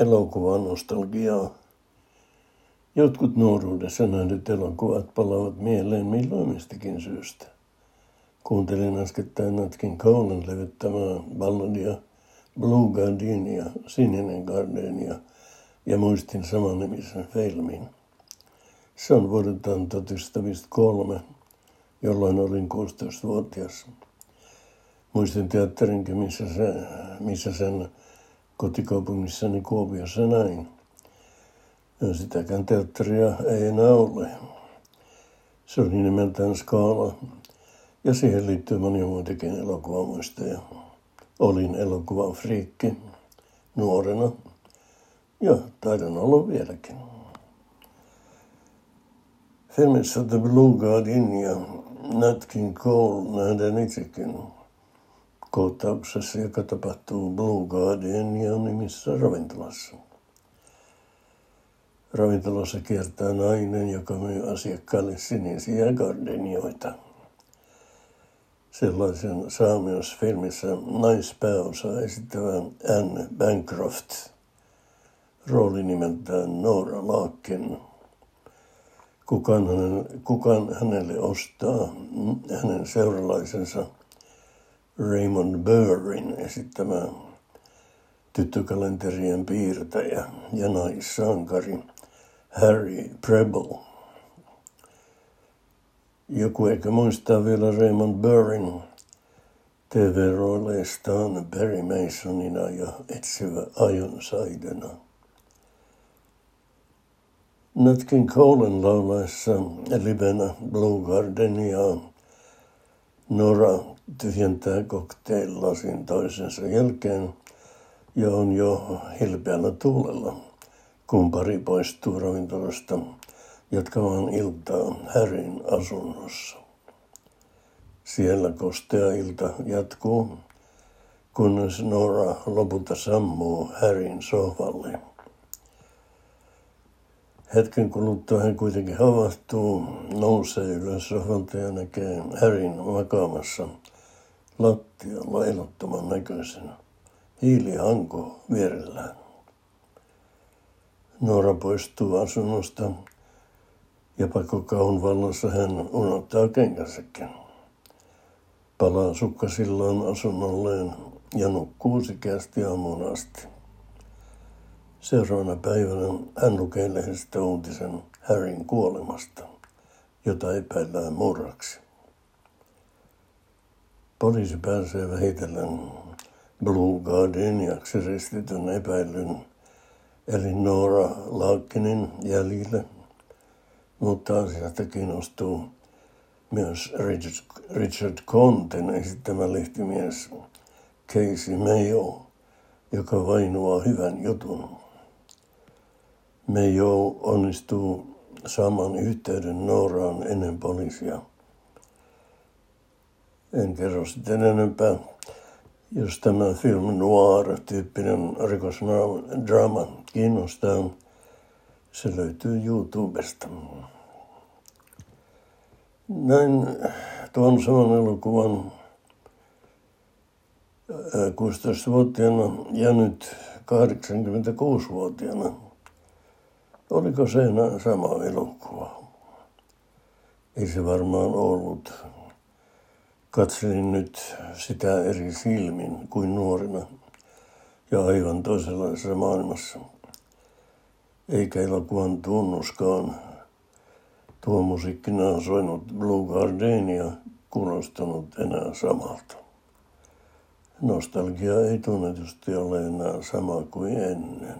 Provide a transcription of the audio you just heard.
elokuvanostalgiaa. Jotkut nuoruudessa nähdyt elokuvat palaavat mieleen milloin mistäkin syystä. Kuuntelin äskettäin Natkin Colen levyttämää balladia Blue Gardenia, Sininen Gardenia ja muistin nimisen filmin. Se on vuodeltaan 1903, jolloin olin 16-vuotias. Muistin teatterinkin, missä, se, missä sen kotikaupungissani Kuopiossa näin. Ja sitäkään teatteria ei enää ole. Se oli nimeltään Skaala ja siihen liittyy monia muitakin elokuvamuistoja. Olin elokuvan friikki nuorena ja taidan olla vieläkin. Filmissä The Blue Guardian ja Nat King Cole nähdään itsekin kohtauksessa, joka tapahtuu Blue Guardiania nimissä ravintolassa. Ravintolassa kiertää nainen, joka myy asiakkaille sinisiä gardenioita. Sellaisen saa myös filmissä naispääosa esittävä Anne Bancroft. Rooli nimeltään Nora Laakken. Kukaan, hänen, kukaan hänelle ostaa hänen seuralaisensa – Raymond Burrin esittämä tyttökalenterien piirtäjä ja naissankari Harry Preble. Joku ehkä muistaa vielä Raymond Burrin TV-rooleistaan Barry Masonina ja etsivä Ironsidena. Nat King Colen laulaessa livenä Blue Gardeniaa Nora tyhjentää cocktail-lasin toisensa jälkeen ja on jo hilpeällä tuulella, kun pari poistuu ravintolasta jatkamaan iltaa Härin asunnossa. Siellä kostea ilta jatkuu, kunnes Nora lopulta sammuu Härin sohvalle. Hetken kuluttua hän kuitenkin havahtuu, nousee ylös sohvalta ja näkee Härin makaamassa lattialla elottoman näköisenä. Hiilihanko vierellään. Noora poistuu asunnosta ja pakokaun vallassa hän unohtaa kengänsäkin. Palaa sukkasillaan asunnolleen ja nukkuu sikeästi aamuun asti. Seuraavana päivänä hän lukee lehdestä uutisen Harryn kuolemasta, jota epäillään murraksi. Poliisi pääsee vähitellen Blue Gardeniaksi ristityn epäilyn, eli Nora Laakkinin jäljille, mutta asiasta kiinnostuu myös Richard, Richard Conten esittämä lehtimies Casey Mayo, joka vainuaa hyvän jutun. Mayo onnistuu saamaan yhteyden Nooraan ennen poliisia. En kerro sitten enempää. Jos tämä film noir-tyyppinen rikosdraama kiinnostaa, se löytyy YouTubesta. Näin tuon saman elokuvan 16-vuotiaana ja nyt 86-vuotiaana. Oliko se sama elokuva? Ei se varmaan ollut. Katselin nyt sitä eri silmin kuin nuorena ja aivan toisenlaisessa maailmassa. Eikä elokuvan tunnuskaan tuo musiikkina soinut Blue Gardenia kuulostanut enää samalta. Nostalgia ei tunnetusti ole enää sama kuin ennen.